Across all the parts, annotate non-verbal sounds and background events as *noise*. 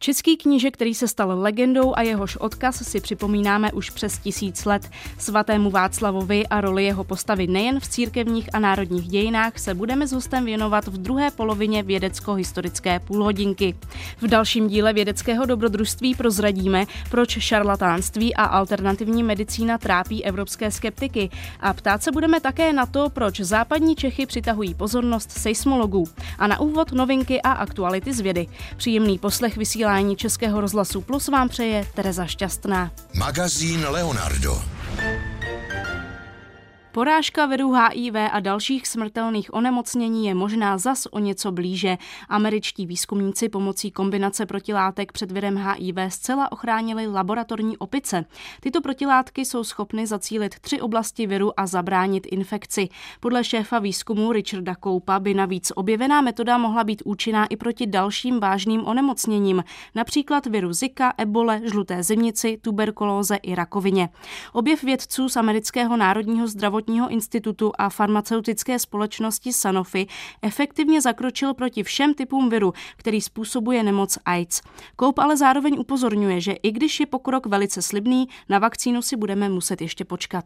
Český kníže, který se stal legendou a jehož odkaz si připomínáme už přes tisíc let. Svatému Václavovi a roli jeho postavy nejen v církevních a národních dějinách se budeme s hostem věnovat v druhé polovině vědecko-historické půlhodinky. V dalším díle vědeckého dobrodružství prozradíme, proč šarlatánství a alternativní medicína trápí evropské skeptiky a ptát se budeme také na to, proč západní Čechy přitahují pozornost seismologů. A na úvod novinky a aktuality z vědy. Příjemný poslech vysílá vysílání Českého rozhlasu Plus vám přeje Tereza Šťastná. Magazín Leonardo. Porážka viru HIV a dalších smrtelných onemocnění je možná zas o něco blíže. Američtí výzkumníci pomocí kombinace protilátek před virem HIV zcela ochránili laboratorní opice. Tyto protilátky jsou schopny zacílit tři oblasti viru a zabránit infekci. Podle šéfa výzkumu Richarda Koupa by navíc objevená metoda mohla být účinná i proti dalším vážným onemocněním, například viru Zika, ebole, žluté zimnici, tuberkulóze i rakovině. Objev vědců z amerického národního zdravotního zdravotního institutu a farmaceutické společnosti Sanofi efektivně zakročil proti všem typům viru, který způsobuje nemoc AIDS. Koup ale zároveň upozorňuje, že i když je pokrok velice slibný, na vakcínu si budeme muset ještě počkat.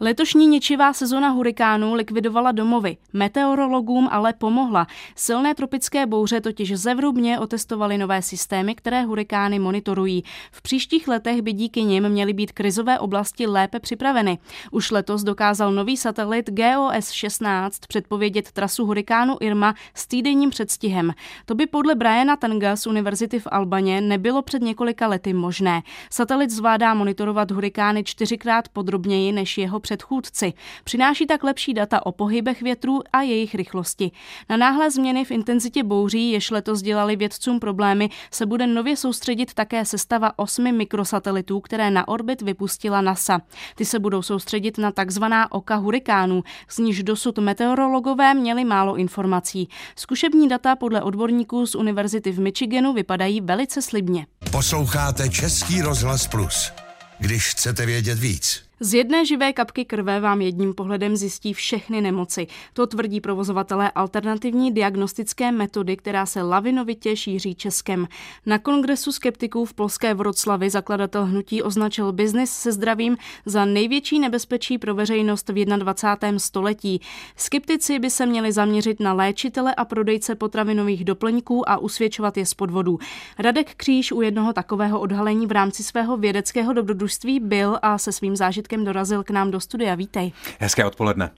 Letošní ničivá sezona hurikánů likvidovala domovy. Meteorologům ale pomohla. Silné tropické bouře totiž zevrubně otestovaly nové systémy, které hurikány monitorují. V příštích letech by díky nim měly být krizové oblasti lépe připraveny. Už letos dokázal nový satelit GOS-16 předpovědět trasu hurikánu Irma s týdenním předstihem. To by podle Briana Tanga z Univerzity v Albaně nebylo před několika lety možné. Satelit zvládá monitorovat hurikány čtyřikrát podrobněji než jeho předchůdci. Přináší tak lepší data o pohybech větrů a jejich rychlosti. Na náhlé změny v intenzitě bouří, jež letos dělali vědcům problémy, se bude nově soustředit také sestava osmi mikrosatelitů, které na orbit vypustila NASA. Ty se budou soustředit na takzvaná oka hurikánů, z níž dosud meteorologové měli málo informací. Zkušební data podle odborníků z Univerzity v Michiganu vypadají velice slibně. Posloucháte Český rozhlas Plus. Když chcete vědět víc. Z jedné živé kapky krve vám jedním pohledem zjistí všechny nemoci. To tvrdí provozovatelé alternativní diagnostické metody, která se lavinovitě šíří Českem. Na kongresu skeptiků v polské Vroclavi zakladatel hnutí označil biznis se zdravím za největší nebezpečí pro veřejnost v 21. století. Skeptici by se měli zaměřit na léčitele a prodejce potravinových doplňků a usvědčovat je z podvodů. Radek Kříž u jednoho takového odhalení v rámci svého vědeckého dobrodružství byl a se svým zážitkem Radkem dorazil k nám do studia. Vítej. Hezké odpoledne.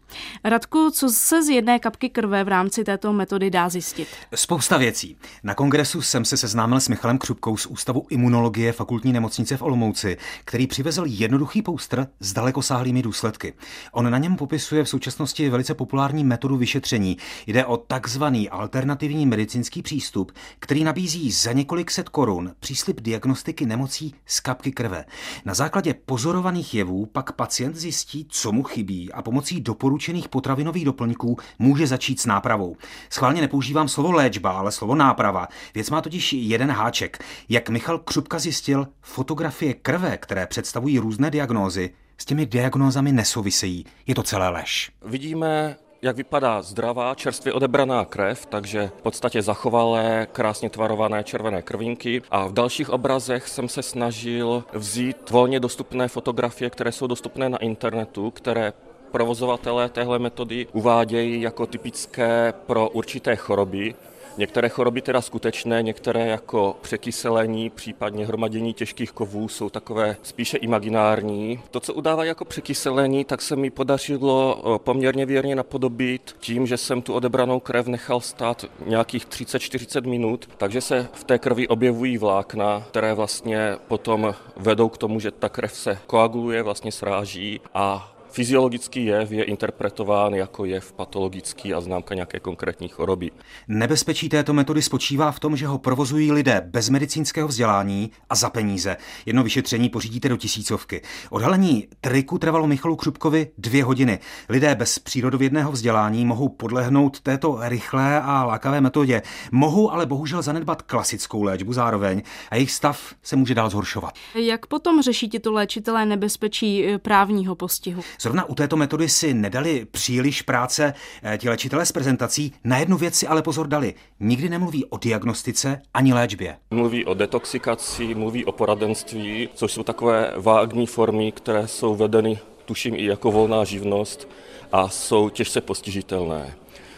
Radku, co se z jedné kapky krve v rámci této metody dá zjistit? Spousta věcí. Na kongresu jsem se seznámil s Michalem Křupkou z Ústavu imunologie fakultní nemocnice v Olomouci, který přivezl jednoduchý poustr s dalekosáhlými důsledky. On na něm popisuje v současnosti velice populární metodu vyšetření. Jde o takzvaný alternativní medicínský přístup, který nabízí za několik set korun příslip diagnostiky nemocí z kapky krve. Na základě pozorovaných jevů pak pacient zjistí, co mu chybí a pomocí doporučených potravinových doplňků může začít s nápravou. Schválně nepoužívám slovo léčba, ale slovo náprava. Věc má totiž jeden háček. Jak Michal Křupka zjistil, fotografie krve, které představují různé diagnózy, s těmi diagnózami nesouvisejí. Je to celé lež. Vidíme jak vypadá zdravá, čerstvě odebraná krev, takže v podstatě zachovalé, krásně tvarované červené krvinky. A v dalších obrazech jsem se snažil vzít volně dostupné fotografie, které jsou dostupné na internetu, které provozovatelé téhle metody uvádějí jako typické pro určité choroby, Některé choroby teda skutečné, některé jako překyselení, případně hromadění těžkých kovů jsou takové spíše imaginární. To, co udává jako překyselení, tak se mi podařilo poměrně věrně napodobit tím, že jsem tu odebranou krev nechal stát nějakých 30-40 minut, takže se v té krvi objevují vlákna, které vlastně potom vedou k tomu, že ta krev se koaguluje, vlastně sráží a Fyziologický jev je interpretován jako jev patologický a známka nějaké konkrétní choroby. Nebezpečí této metody spočívá v tom, že ho provozují lidé bez medicínského vzdělání a za peníze. Jedno vyšetření pořídíte do tisícovky. Odhalení triku trvalo Michalu Křupkovi dvě hodiny. Lidé bez přírodovědného vzdělání mohou podlehnout této rychlé a lákavé metodě. Mohou ale bohužel zanedbat klasickou léčbu zároveň a jejich stav se může dál zhoršovat. Jak potom řeší tito léčitelé nebezpečí eh, právního postihu? Zrovna u této metody si nedali příliš práce eh, ti léčitelé z prezentací. Na jednu věc si ale pozor dali. Nikdy nemluví o diagnostice ani léčbě. Mluví o detoxikaci, mluví o poradenství, což jsou takové vágní formy, které jsou vedeny tuším i jako volná živnost a jsou těžce postižitelné.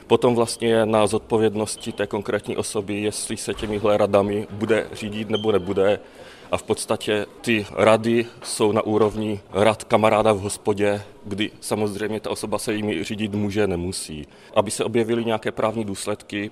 Potom vlastně je na zodpovědnosti té konkrétní osoby, jestli se těmihle radami bude řídit nebo nebude. A v podstatě ty rady jsou na úrovni rad kamaráda v hospodě, kdy samozřejmě ta osoba se jimi řídit může, nemusí. Aby se objevily nějaké právní důsledky,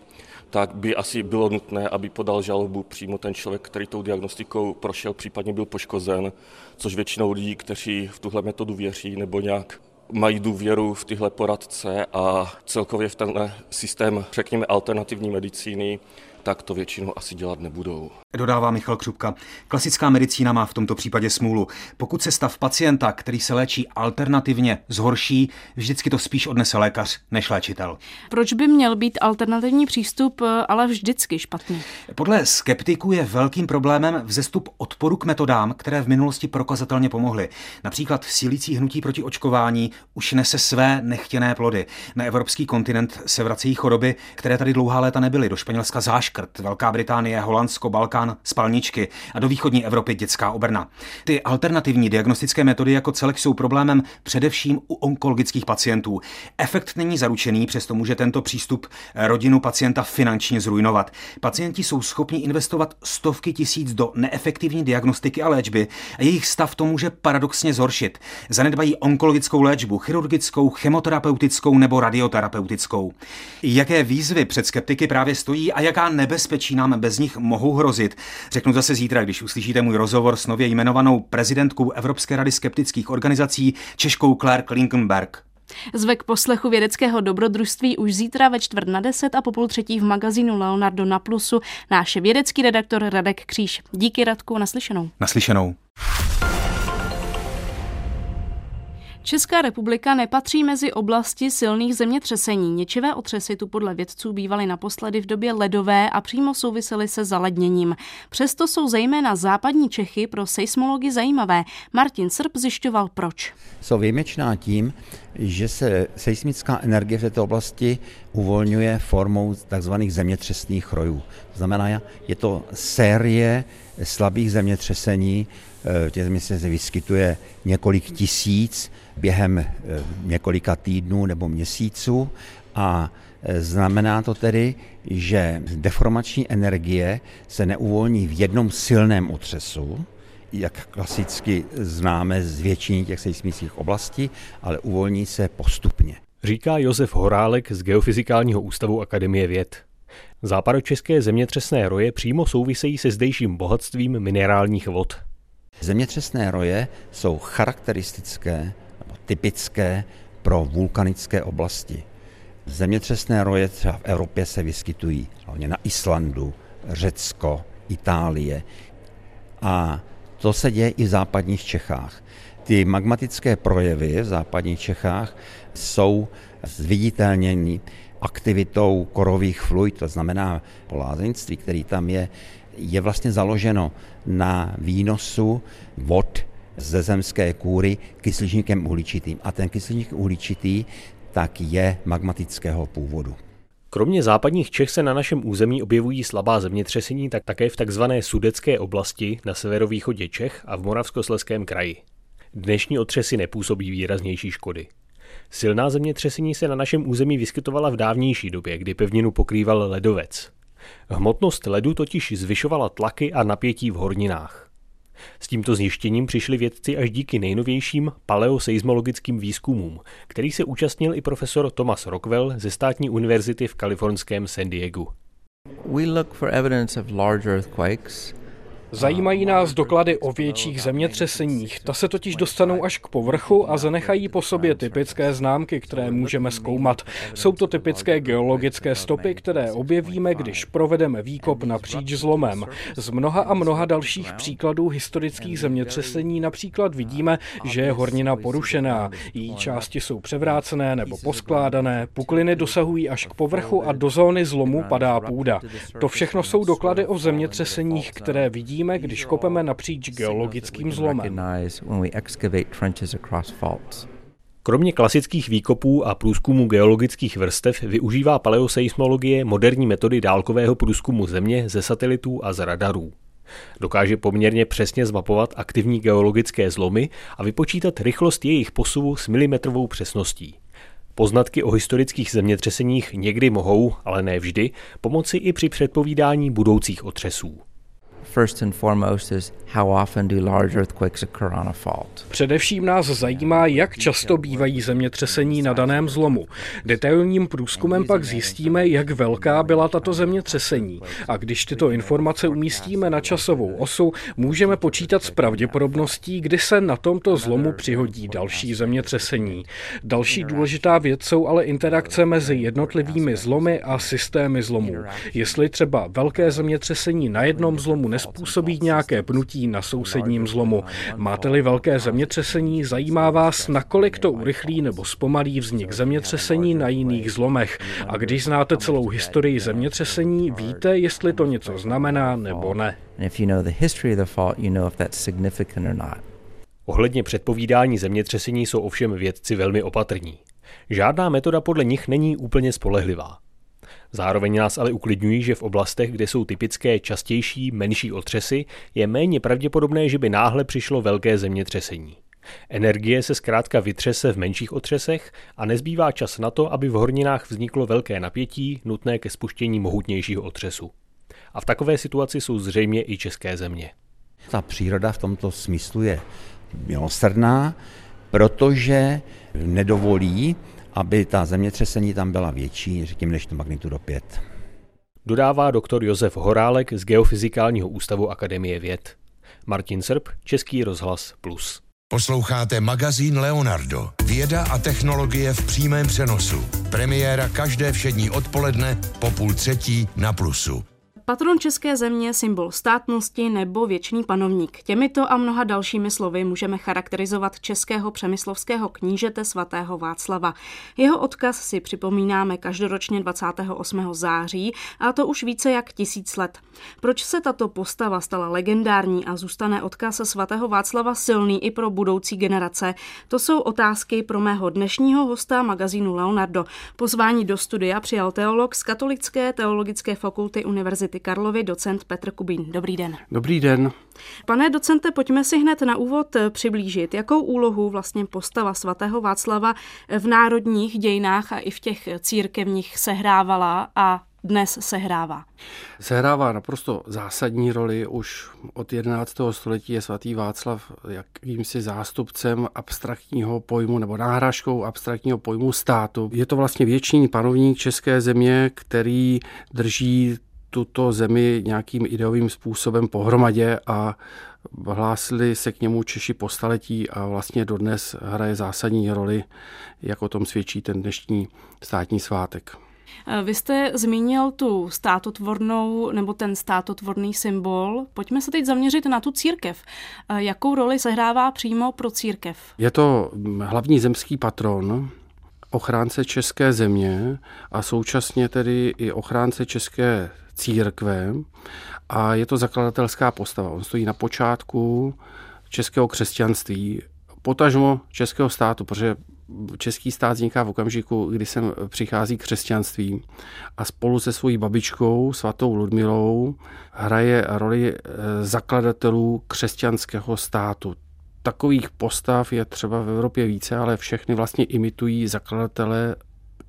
tak by asi bylo nutné, aby podal žalobu přímo ten člověk, který tou diagnostikou prošel, případně byl poškozen, což většinou lidí, kteří v tuhle metodu věří nebo nějak mají důvěru v tyhle poradce a celkově v tenhle systém, řekněme, alternativní medicíny, tak to většinou asi dělat nebudou. Dodává Michal Křupka. Klasická medicína má v tomto případě smůlu. Pokud se stav pacienta, který se léčí alternativně, zhorší, vždycky to spíš odnese lékař než léčitel. Proč by měl být alternativní přístup ale vždycky špatný? Podle skeptiků je velkým problémem vzestup odporu k metodám, které v minulosti prokazatelně pomohly. Například sílící hnutí proti očkování už nese své nechtěné plody. Na evropský kontinent se vracejí choroby, které tady dlouhá léta nebyly. Do Španělska záškrt, Velká Británie, Holandsko, Balkán spalničky a do východní Evropy dětská obrna. Ty alternativní diagnostické metody jako celek jsou problémem především u onkologických pacientů. Efekt není zaručený, přesto může tento přístup rodinu pacienta finančně zrujnovat. Pacienti jsou schopni investovat stovky tisíc do neefektivní diagnostiky a léčby a jejich stav to může paradoxně zhoršit. Zanedbají onkologickou léčbu, chirurgickou, chemoterapeutickou nebo radioterapeutickou. Jaké výzvy před skeptiky právě stojí a jaká nebezpečí nám bez nich mohou hrozit? Řeknu zase zítra, když uslyšíte můj rozhovor s nově jmenovanou prezidentkou Evropské rady skeptických organizací Češkou Claire Klinkenberg. Zvek poslechu vědeckého dobrodružství už zítra ve čtvrt na deset a po půl třetí v magazínu Leonardo na Plusu náš vědecký redaktor Radek Kříž. Díky Radku, naslyšenou. Naslyšenou. Česká republika nepatří mezi oblasti silných zemětřesení. Ničivé otřesy tu podle vědců bývaly naposledy v době ledové a přímo souvisely se zaledněním. Přesto jsou zejména západní Čechy pro seismology zajímavé. Martin Srb zjišťoval proč. Jsou výjimečná tím, že se seismická energie v této oblasti uvolňuje formou tzv. zemětřesných rojů. To znamená, je to série slabých zemětřesení, v těch se vyskytuje několik tisíc během eh, několika týdnů nebo měsíců a eh, Znamená to tedy, že deformační energie se neuvolní v jednom silném otřesu, jak klasicky známe z většiny těch seismických oblastí, ale uvolní se postupně. Říká Josef Horálek z Geofyzikálního ústavu Akademie věd. Západočeské zemětřesné roje přímo souvisejí se zdejším bohatstvím minerálních vod. Zemětřesné roje jsou charakteristické typické pro vulkanické oblasti. Zemětřesné roje třeba v Evropě se vyskytují hlavně na Islandu, Řecko, Itálie a to se děje i v západních Čechách. Ty magmatické projevy v západních Čechách jsou zviditelněny aktivitou korových fluid, to znamená polázeňství, který tam je, je vlastně založeno na výnosu vod ze zemské kůry kysličníkem uhličitým. A ten kysličník uhličitý tak je magmatického původu. Kromě západních Čech se na našem území objevují slabá zemětřesení tak také v takzvané sudecké oblasti na severovýchodě Čech a v Moravskosleském kraji. Dnešní otřesy nepůsobí výraznější škody. Silná zemětřesení se na našem území vyskytovala v dávnější době, kdy pevninu pokrýval ledovec. Hmotnost ledu totiž zvyšovala tlaky a napětí v horninách. S tímto zjištěním přišli vědci až díky nejnovějším paleoseismologickým výzkumům, který se účastnil i profesor Thomas Rockwell ze státní univerzity v kalifornském San Diego. We look for evidence of large earthquakes Zajímají nás doklady o větších zemětřeseních. Ta se totiž dostanou až k povrchu a zanechají po sobě typické známky, které můžeme zkoumat. Jsou to typické geologické stopy, které objevíme, když provedeme výkop napříč zlomem. Z mnoha a mnoha dalších příkladů historických zemětřesení například vidíme, že je hornina porušená. Její části jsou převrácené nebo poskládané, pukliny dosahují až k povrchu a do zóny zlomu padá půda. To všechno jsou doklady o zemětřeseních, které vidíme vidíme, když kopeme napříč geologickým zlomem. Kromě klasických výkopů a průzkumů geologických vrstev využívá paleoseismologie moderní metody dálkového průzkumu země ze satelitů a z radarů. Dokáže poměrně přesně zmapovat aktivní geologické zlomy a vypočítat rychlost jejich posuvu s milimetrovou přesností. Poznatky o historických zemětřeseních někdy mohou, ale ne vždy, pomoci i při předpovídání budoucích otřesů. First and foremost is how often do large earthquakes occur on a fault. Především nás zajímá, jak často bývají zemětřesení na daném zlomu. Detailním průzkumem pak zjistíme, jak velká byla tato zemětřesení. A když tyto informace umístíme na časovou osu, můžeme počítat s pravděpodobností, kdy se na tomto zlomu přihodí další zemětřesení. Další důležitá věc jsou ale interakce mezi jednotlivými zlomy a systémy zlomů. Jestli třeba velké zemětřesení na jednom zlomu nespůsobí nějaké pnutí na sousedním zlomu. Máte-li velké zemětřesení, zajímá vás, nakolik to urychlí nebo zpomalí vznik zemětřesení na jiných zlomech. A když znáte celou historii zemětřesení, víte, jestli to něco znamená nebo ne. Ohledně předpovídání zemětřesení jsou ovšem vědci velmi opatrní. Žádná metoda podle nich není úplně spolehlivá. Zároveň nás ale uklidňují, že v oblastech, kde jsou typické častější, menší otřesy, je méně pravděpodobné, že by náhle přišlo velké zemětřesení. Energie se zkrátka vytřese v menších otřesech a nezbývá čas na to, aby v horninách vzniklo velké napětí nutné ke spuštění mohutnějšího otřesu. A v takové situaci jsou zřejmě i české země. Ta příroda v tomto smyslu je milosrdná, protože nedovolí, aby ta zemětřesení tam byla větší, řekněme, než to magnitudo 5. Dodává doktor Josef Horálek z Geofyzikálního ústavu Akademie věd. Martin Srb, Český rozhlas Plus. Posloucháte magazín Leonardo. Věda a technologie v přímém přenosu. Premiéra každé všední odpoledne po půl třetí na Plusu. Patron české země, symbol státnosti nebo věčný panovník. Těmito a mnoha dalšími slovy můžeme charakterizovat českého přemyslovského knížete svatého Václava. Jeho odkaz si připomínáme každoročně 28. září a to už více jak tisíc let. Proč se tato postava stala legendární a zůstane odkaz svatého Václava silný i pro budoucí generace? To jsou otázky pro mého dnešního hosta magazínu Leonardo. Pozvání do studia přijal teolog z Katolické teologické fakulty Univerzity Karlovy, docent Petr Kubín. Dobrý den. Dobrý den. Pane docente, pojďme si hned na úvod přiblížit, jakou úlohu vlastně postava svatého Václava v národních dějinách a i v těch církevních sehrávala a dnes sehrává? Sehrává naprosto zásadní roli. Už od 11. století je svatý Václav jakýmsi zástupcem abstraktního pojmu nebo náhražkou abstraktního pojmu státu. Je to vlastně věčný panovník české země, který drží tuto zemi nějakým ideovým způsobem pohromadě a hlásili se k němu Češi po staletí a vlastně dodnes hraje zásadní roli, jak o tom svědčí ten dnešní státní svátek. Vy jste zmínil tu státotvornou nebo ten státotvorný symbol. Pojďme se teď zaměřit na tu církev. Jakou roli sehrává přímo pro církev? Je to hlavní zemský patron, ochránce české země a současně tedy i ochránce české církve a je to zakladatelská postava. On stojí na počátku českého křesťanství, potažmo českého státu, protože český stát vzniká v okamžiku, kdy sem přichází křesťanství a spolu se svojí babičkou, svatou Ludmilou, hraje roli eh, zakladatelů křesťanského státu. Takových postav je třeba v Evropě více, ale všechny vlastně imitují zakladatele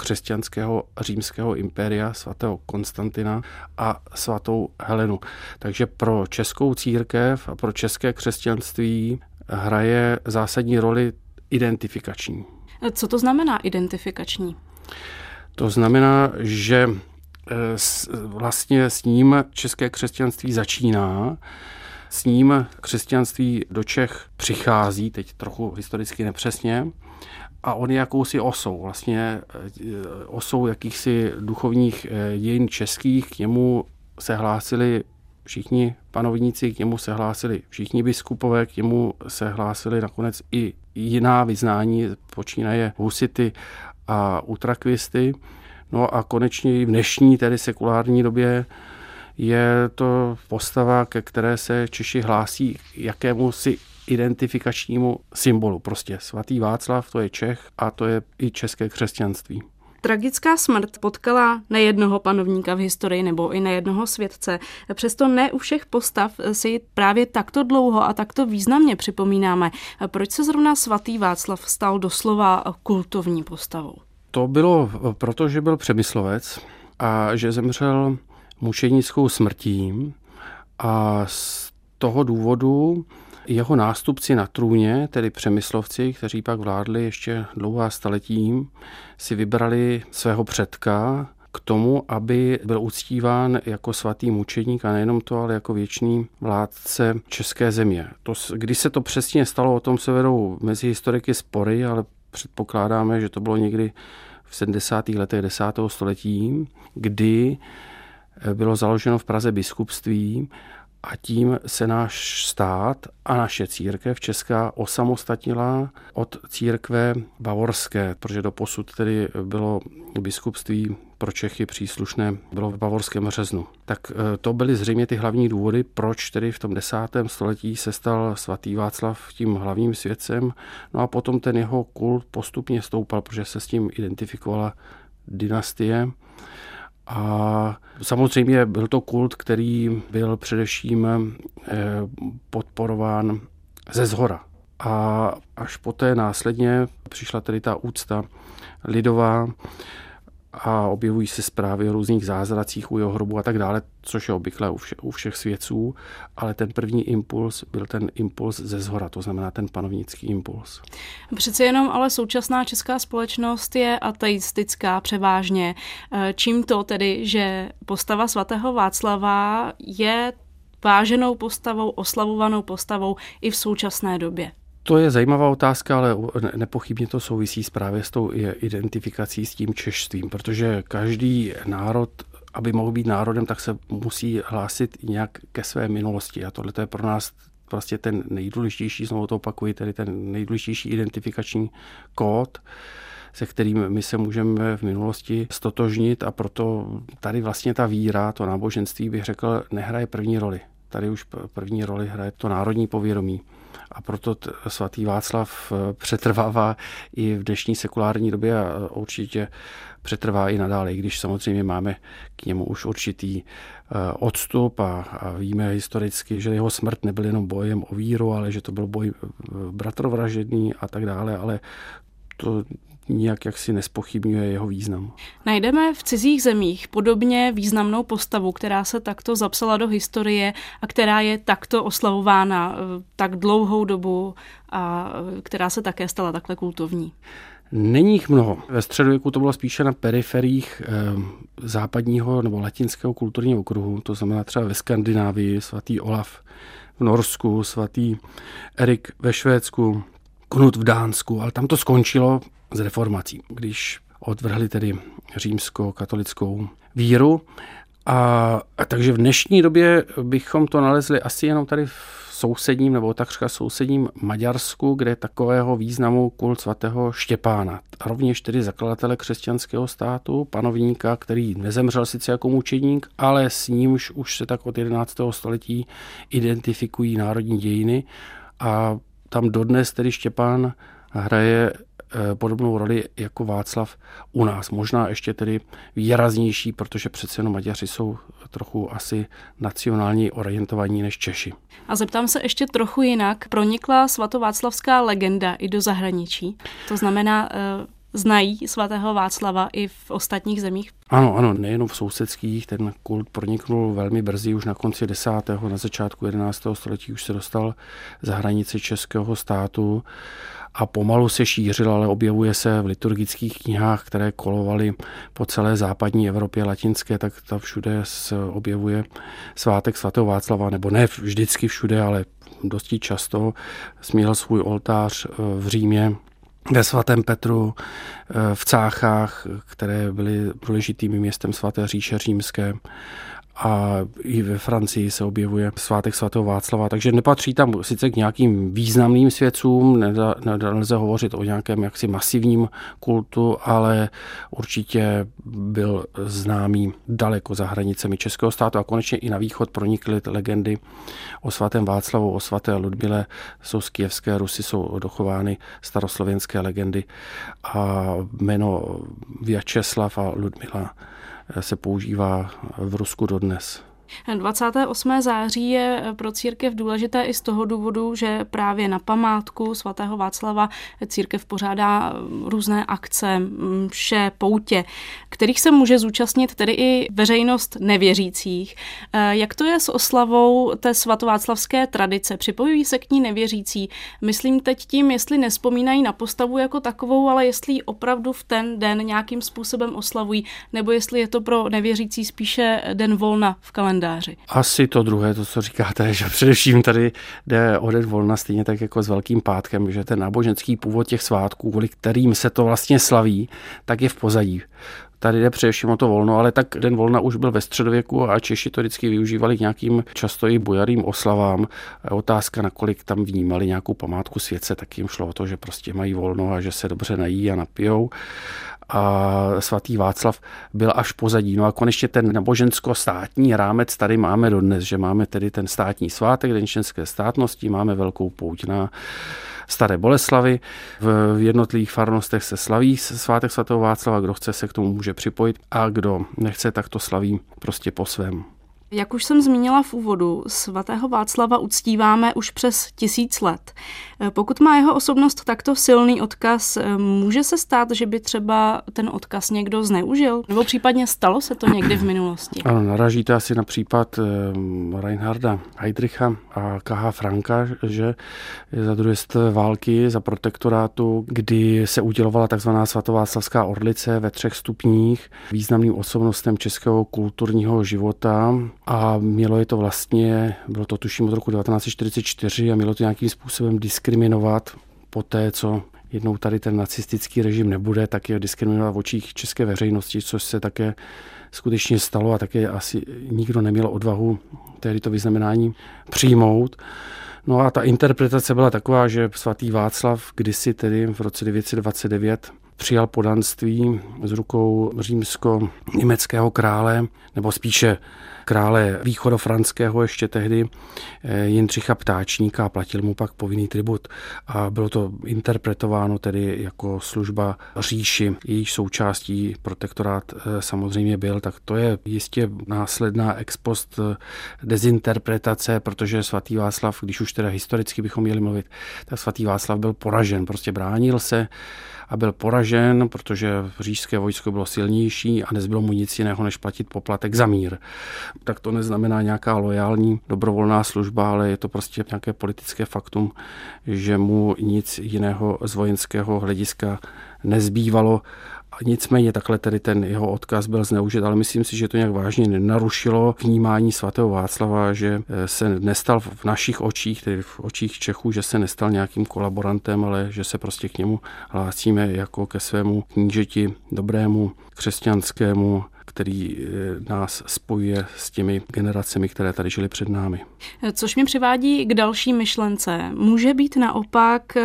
křesťanského římského impéria svatého Konstantina a svatou Helenu. Takže pro českou církev a pro české křesťanství hraje zásadní roli identifikační. Co to znamená identifikační? To znamená, že eh, vlastně s ním české křesťanství začíná, s ním křesťanství do Čech přichází, teď trochu historicky nepřesně, a on je jakousi osou, vlastně eh, osou jakýchsi duchovních eh, dějin českých, k němu se hlásili všichni panovníci, k němu se hlásili všichni biskupové, k němu se hlásili nakonec i jiná vyznání, počínaje husity a utrakvisty. No a konečně v dnešní, tedy sekulární době, je to postava, ke které se Češi hlásí jakému si identifikačnímu symbolu. Prostě svatý Václav, to je Čech a to je i české křesťanství. Tragická smrt potkala nejednoho panovníka v historii nebo i nejednoho světce. Přesto ne u všech postav si právě takto dlouho a takto významně připomínáme. Proč se zrovna svatý Václav stal doslova kultovní postavou? To bylo proto, že byl přemyslovec a že zemřel mučenickou smrtí a z toho důvodu jeho nástupci na trůně, tedy přemyslovci, kteří pak vládli ještě dlouhá staletí, si vybrali svého předka k tomu, aby byl uctíván jako svatý mučedník a nejenom to, ale jako věčný vládce české země. To, když se to přesně stalo, o tom se vedou mezi historiky spory, ale předpokládáme, že to bylo někdy v 70. letech 10. století, kdy bylo založeno v Praze biskupství a tím se náš stát a naše církev česká osamostatnila od církve bavorské, protože do posud tedy bylo biskupství pro Čechy příslušné, bylo v bavorském řeznu. Tak e, to byly zřejmě ty hlavní důvody, proč tedy v tom desátém století se stal svatý Václav tím hlavním světcem. No a potom ten jeho kult postupně stoupal, protože se s tím identifikovala dynastie a samozřejmě byl to kult, který byl především eh, podporován ze zhora. A až poté následně přišla tedy ta úcta lidová, a objevují se zprávy o různých zázracích u jeho hrobu a tak dále, což je obvykle u, vše, u všech svědců, ale ten první impuls byl ten impuls ze zhora, to znamená ten panovnický impuls. Přece jenom ale současná česká společnost je ateistická převážně. Eh, čím to tedy, že postava svatého Václava je váženou postavou, oslavovanou postavou i v současné době? To je zajímavá otázka, ale nepochybně to souvisí právě s tou identifikací s tím češstvím, protože každý národ aby mohl být národem, tak se musí hlásit nějak ke své minulosti. A tohle je pro nás vlastně ten nejdůležitější, znovu to opakuji, tedy ten nejdůležitější identifikační kód, se kterým my se můžeme v minulosti stotožnit a proto tady vlastně ta víra, to náboženství bych řekl, nehraje první roli. Tady už první roli hraje to národní povědomí a proto svatý Václav eh, přetrvává i v dnešní sekulární době a eh, určitě přetrvá i nadále, i když samozřejmě máme k němu už určitý eh, odstup a, a víme historicky, že jeho smrt nebyl jenom bojem o víru, ale že to byl boj bratrovražedný a tak dále, ale to nijak jaksi nespochybňuje jeho význam. Najdeme v cizích zemích podobně významnou postavu, která se takto zapsala do historie a která je takto oslavována eh, tak dlouhou dobu a eh, která se také stala takhle kultovní. Není jich mnoho. Ve středověku to bylo spíše na periferiích eh, západního nebo latinského kulturního okruhu, to znamená třeba ve Skandinávii, svatý Olaf v Norsku, svatý Erik ve Švédsku, Knut v Dánsku, ale tam to skončilo s reformací, když odvrhli tedy římsko-katolickou víru. A, a takže v dnešní době bychom to nalezli asi jenom tady v sousedním nebo takřka sousedním Maďarsku, kde takového významu kult svatého Štěpána. A rovněž tedy zakladatele křesťanského státu, panovníka, který nezemřel sice jako mučedník, ale s nímž už se tak od 11. století identifikují národní dějiny a tam dodnes tedy Štěpán hraje Eh, podobnou roli jako Václav u nás. Možná ještě tedy výraznější, protože přece jenom Maďaři jsou trochu asi nacionální orientovaní než Češi. A zeptám se ještě trochu jinak. Pronikla svatováclavská legenda i do zahraničí? To znamená, eh, znají svatého Václava i v ostatních zemích? Ano, ano, nejenom v sousedských, ten kult proniknul velmi brzy, už na konci 10. na začátku 11. století už se dostal za hranice českého státu a pomalu se šířil, ale objevuje se v liturgických knihách, které kolovaly po celé západní Evropě latinské, tak tam všude se objevuje svátek svatého Václava, nebo ne vždycky všude, ale dosti často směl svůj oltář eh, v Římě, ve svatém Petru, eh, v Cáchách, které byly důležitými městem svaté říše římské a i ve Francii se objevuje svátek svatého Václava, takže nepatří tam sice k nějakým významným svědcům, nelze hovořit o nějakém jaksi masivním kultu, ale určitě byl známý daleko za hranicemi Českého státu a konečně i na východ pronikly legendy o svatém Václavu, o svaté Ludmile, jsou z kijevské Rusy, jsou dochovány staroslovenské legendy. A jméno Vyačeslav a Ludmila se používá v Rusku dodnes. 28. září je pro církev důležité i z toho důvodu, že právě na památku svatého Václava církev pořádá různé akce, vše poutě, kterých se může zúčastnit tedy i veřejnost nevěřících. Jak to je s oslavou té svatováclavské tradice? Připojují se k ní nevěřící? Myslím teď tím, jestli nespomínají na postavu jako takovou, ale jestli ji opravdu v ten den nějakým způsobem oslavují, nebo jestli je to pro nevěřící spíše den volna v kalendáři kalendáři. Asi to druhé, to, co říkáte, *laughs* že především tady jde o den volna, stejně tak jako s Velkým pátkem, že ten náboženský původ těch svátků, kvůli kterým se to vlastně slaví, tak je v pozadí. Tady jde především o to volno, ale tak den volna už byl ve středověku a Češi to vždycky využívali k nějakým často i bojarým oslavám. Otázka, nakolik tam vnímali nějakou památku světce, tak jim šlo o to, že prostě mají volno a že se dobře nají a napijou a svatý Václav byl až pozadí. No a konečně ten nabožensko-státní rámec tady máme dodnes, že máme tedy ten státní svátek, den členské státnosti, máme velkou pouť na Staré Boleslavy. V jednotlivých farnostech se slaví svátek svatého Václava, kdo chce se k tomu může připojit a kdo nechce, tak to slaví prostě po svém. Jak už jsem zmínila v úvodu, svatého Václava uctíváme už přes tisíc let. Eh, pokud má jeho osobnost takto silný odkaz, eh, může se stát, že by třeba ten odkaz někdo zneužil? Nebo případně stalo se to někdy v minulosti? Ano, naražíte asi na případ eh, Reinharda Heydricha a K.H. Franka, že za druhé války, za protektorátu, kdy se udělovala takzvaná svatováclavská orlice ve třech stupních významným osobnostem českého kulturního života a mělo je to vlastně, bylo to tuším od roku 1944 a mělo to nějakým způsobem diskriminovat po té, co jednou tady ten nacistický režim nebude, tak je diskriminovat v očích české veřejnosti, což se také skutečně stalo a také asi nikdo neměl odvahu tehdy to vyznamenání přijmout. No a ta interpretace byla taková, že svatý Václav kdysi tedy v roce 929 přijal podanství z rukou římsko-německého krále, nebo spíše krále východofranského ještě tehdy eh, Jindřicha Ptáčníka a platil mu pak povinný tribut. A bylo to interpretováno tedy jako služba říši, jejíž součástí protektorát eh, samozřejmě byl, tak to je jistě následná ex post eh, dezinterpretace, protože svatý Václav, když už teda historicky bychom měli mluvit, tak svatý Václav byl poražen, prostě bránil se a byl poražen, protože říšské vojsko bylo silnější a nezbylo mu nic jiného, než platit poplatek za mír. Tak to neznamená nějaká lojální dobrovolná služba, ale je to prostě nějaké politické faktum, že mu nic jiného z vojenského hlediska nezbývalo Nicméně takhle tedy ten jeho odkaz byl zneužit, ale myslím si, že to nějak vážně nenarušilo vnímání svatého Václava, že eh, se nestal v našich očích, tedy v očích Čechů, že se nestal nějakým kolaborantem, ale že se prostě k němu hlásíme jako ke svému knížeti dobrému, křesťanskému, který eh, nás spojuje s těmi generacemi, které tady žili před námi. Což mě přivádí k další myšlence. Může být naopak eh,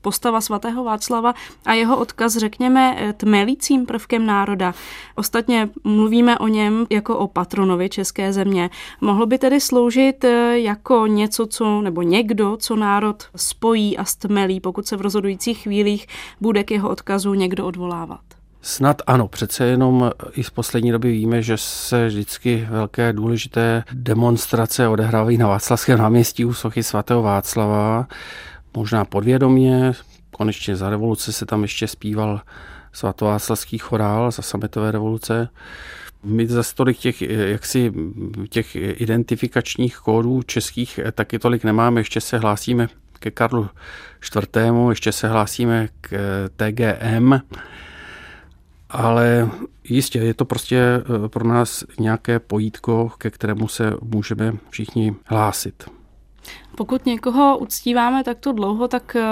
postava svatého Václava a jeho odkaz, řekněme, eh, tmelícím prvkem národa. Ostatně mluvíme o něm jako o patronovi české země. Mohlo by tedy sloužit jako něco, co, nebo někdo, co národ spojí a stmelí, pokud se v rozhodujících chvílích bude k jeho odkazu někdo odvolávat. Snad ano, přece jenom i z poslední doby víme, že se vždycky velké důležité demonstrace odehrávají na Václavském náměstí u sochy svatého Václava, možná podvědomě, konečně za revoluce se tam ještě zpíval svatováclavský chorál za sametové revoluce. My za tolik těch, jaksi, těch identifikačních kódů českých taky tolik nemáme, ještě se hlásíme ke Karlu IV., ještě se hlásíme k TGM, ale jistě je to prostě eh, pro nás nějaké pojítko, ke kterému se můžeme všichni hlásit. Pokud někoho uctíváme takto dlouho, tak eh,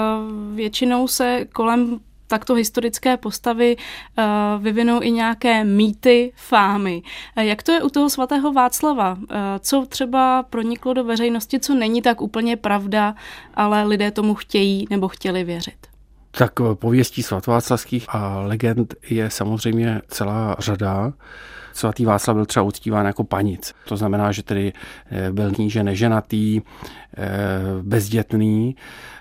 většinou se kolem takto historické postavy uh, vyvinou i nějaké mýty, fámy. Jak to je u toho svatého Václava? Co třeba proniklo do veřejnosti, co není tak úplně pravda, ale lidé tomu chtějí nebo chtěli věřit? Tak pověstí svatváclavských a legend je samozřejmě celá řada svatý Václav byl třeba uctíván jako panic. To znamená, že tedy eh, byl níže neženatý, eh, bezdětný,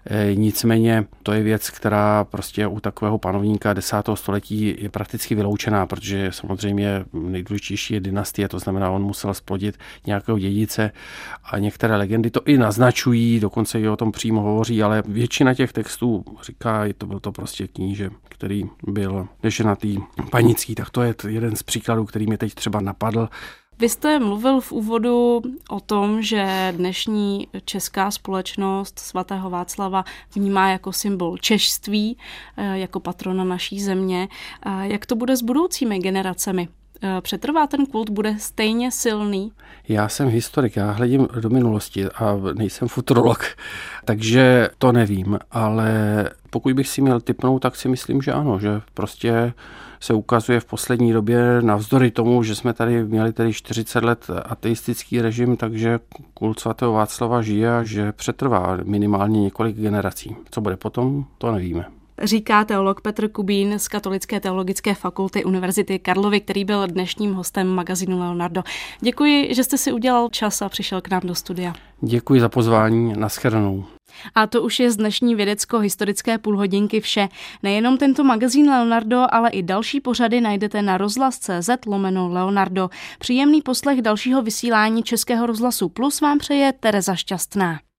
eh, nicméně to je věc, která prostě u takového panovníka desátého století je prakticky vyloučená, protože samozřejmě nejdůležitější je dynastie, to znamená, on musel splodit nějakého dědice a některé legendy to i naznačují, dokonce i o tom přímo hovoří, ale většina těch textů říká, to byl to prostě kníže, který byl neženatý panický, tak to je jeden z příkladů, který mi teď třeba napadl. Vy jste mluvil v úvodu o tom, že dnešní česká společnost svatého Václava vnímá jako symbol češství, eh, jako patrona naší země. Jak to bude s budoucími generacemi? Eh, přetrvá ten kult, bude stejně silný? Já jsem historik, já hledím do minulosti a nejsem futurolog, *laughs* takže to nevím, ale pokud bych si měl typnout, tak si myslím, že ano, že prostě se ukazuje v poslední době navzdory tomu, že jsme tady měli tady 40 let ateistický režim, takže kult svatého Václava žije a že přetrvá minimálně několik generací. Co bude potom, to nevíme říká teolog Petr Kubín z Katolické teologické fakulty Univerzity Karlovy, který byl dnešním hostem magazínu Leonardo. Děkuji, že jste si udělal čas a přišel k nám do studia. Děkuji za pozvání, naschledanou. A to už je z dnešní vědecko-historické půlhodinky vše. Nejenom tento magazín Leonardo, ale i další pořady najdete na rozhlas.cz lomeno Leonardo. Příjemný poslech dalšího vysílání Českého rozhlasu Plus vám přeje Tereza Šťastná.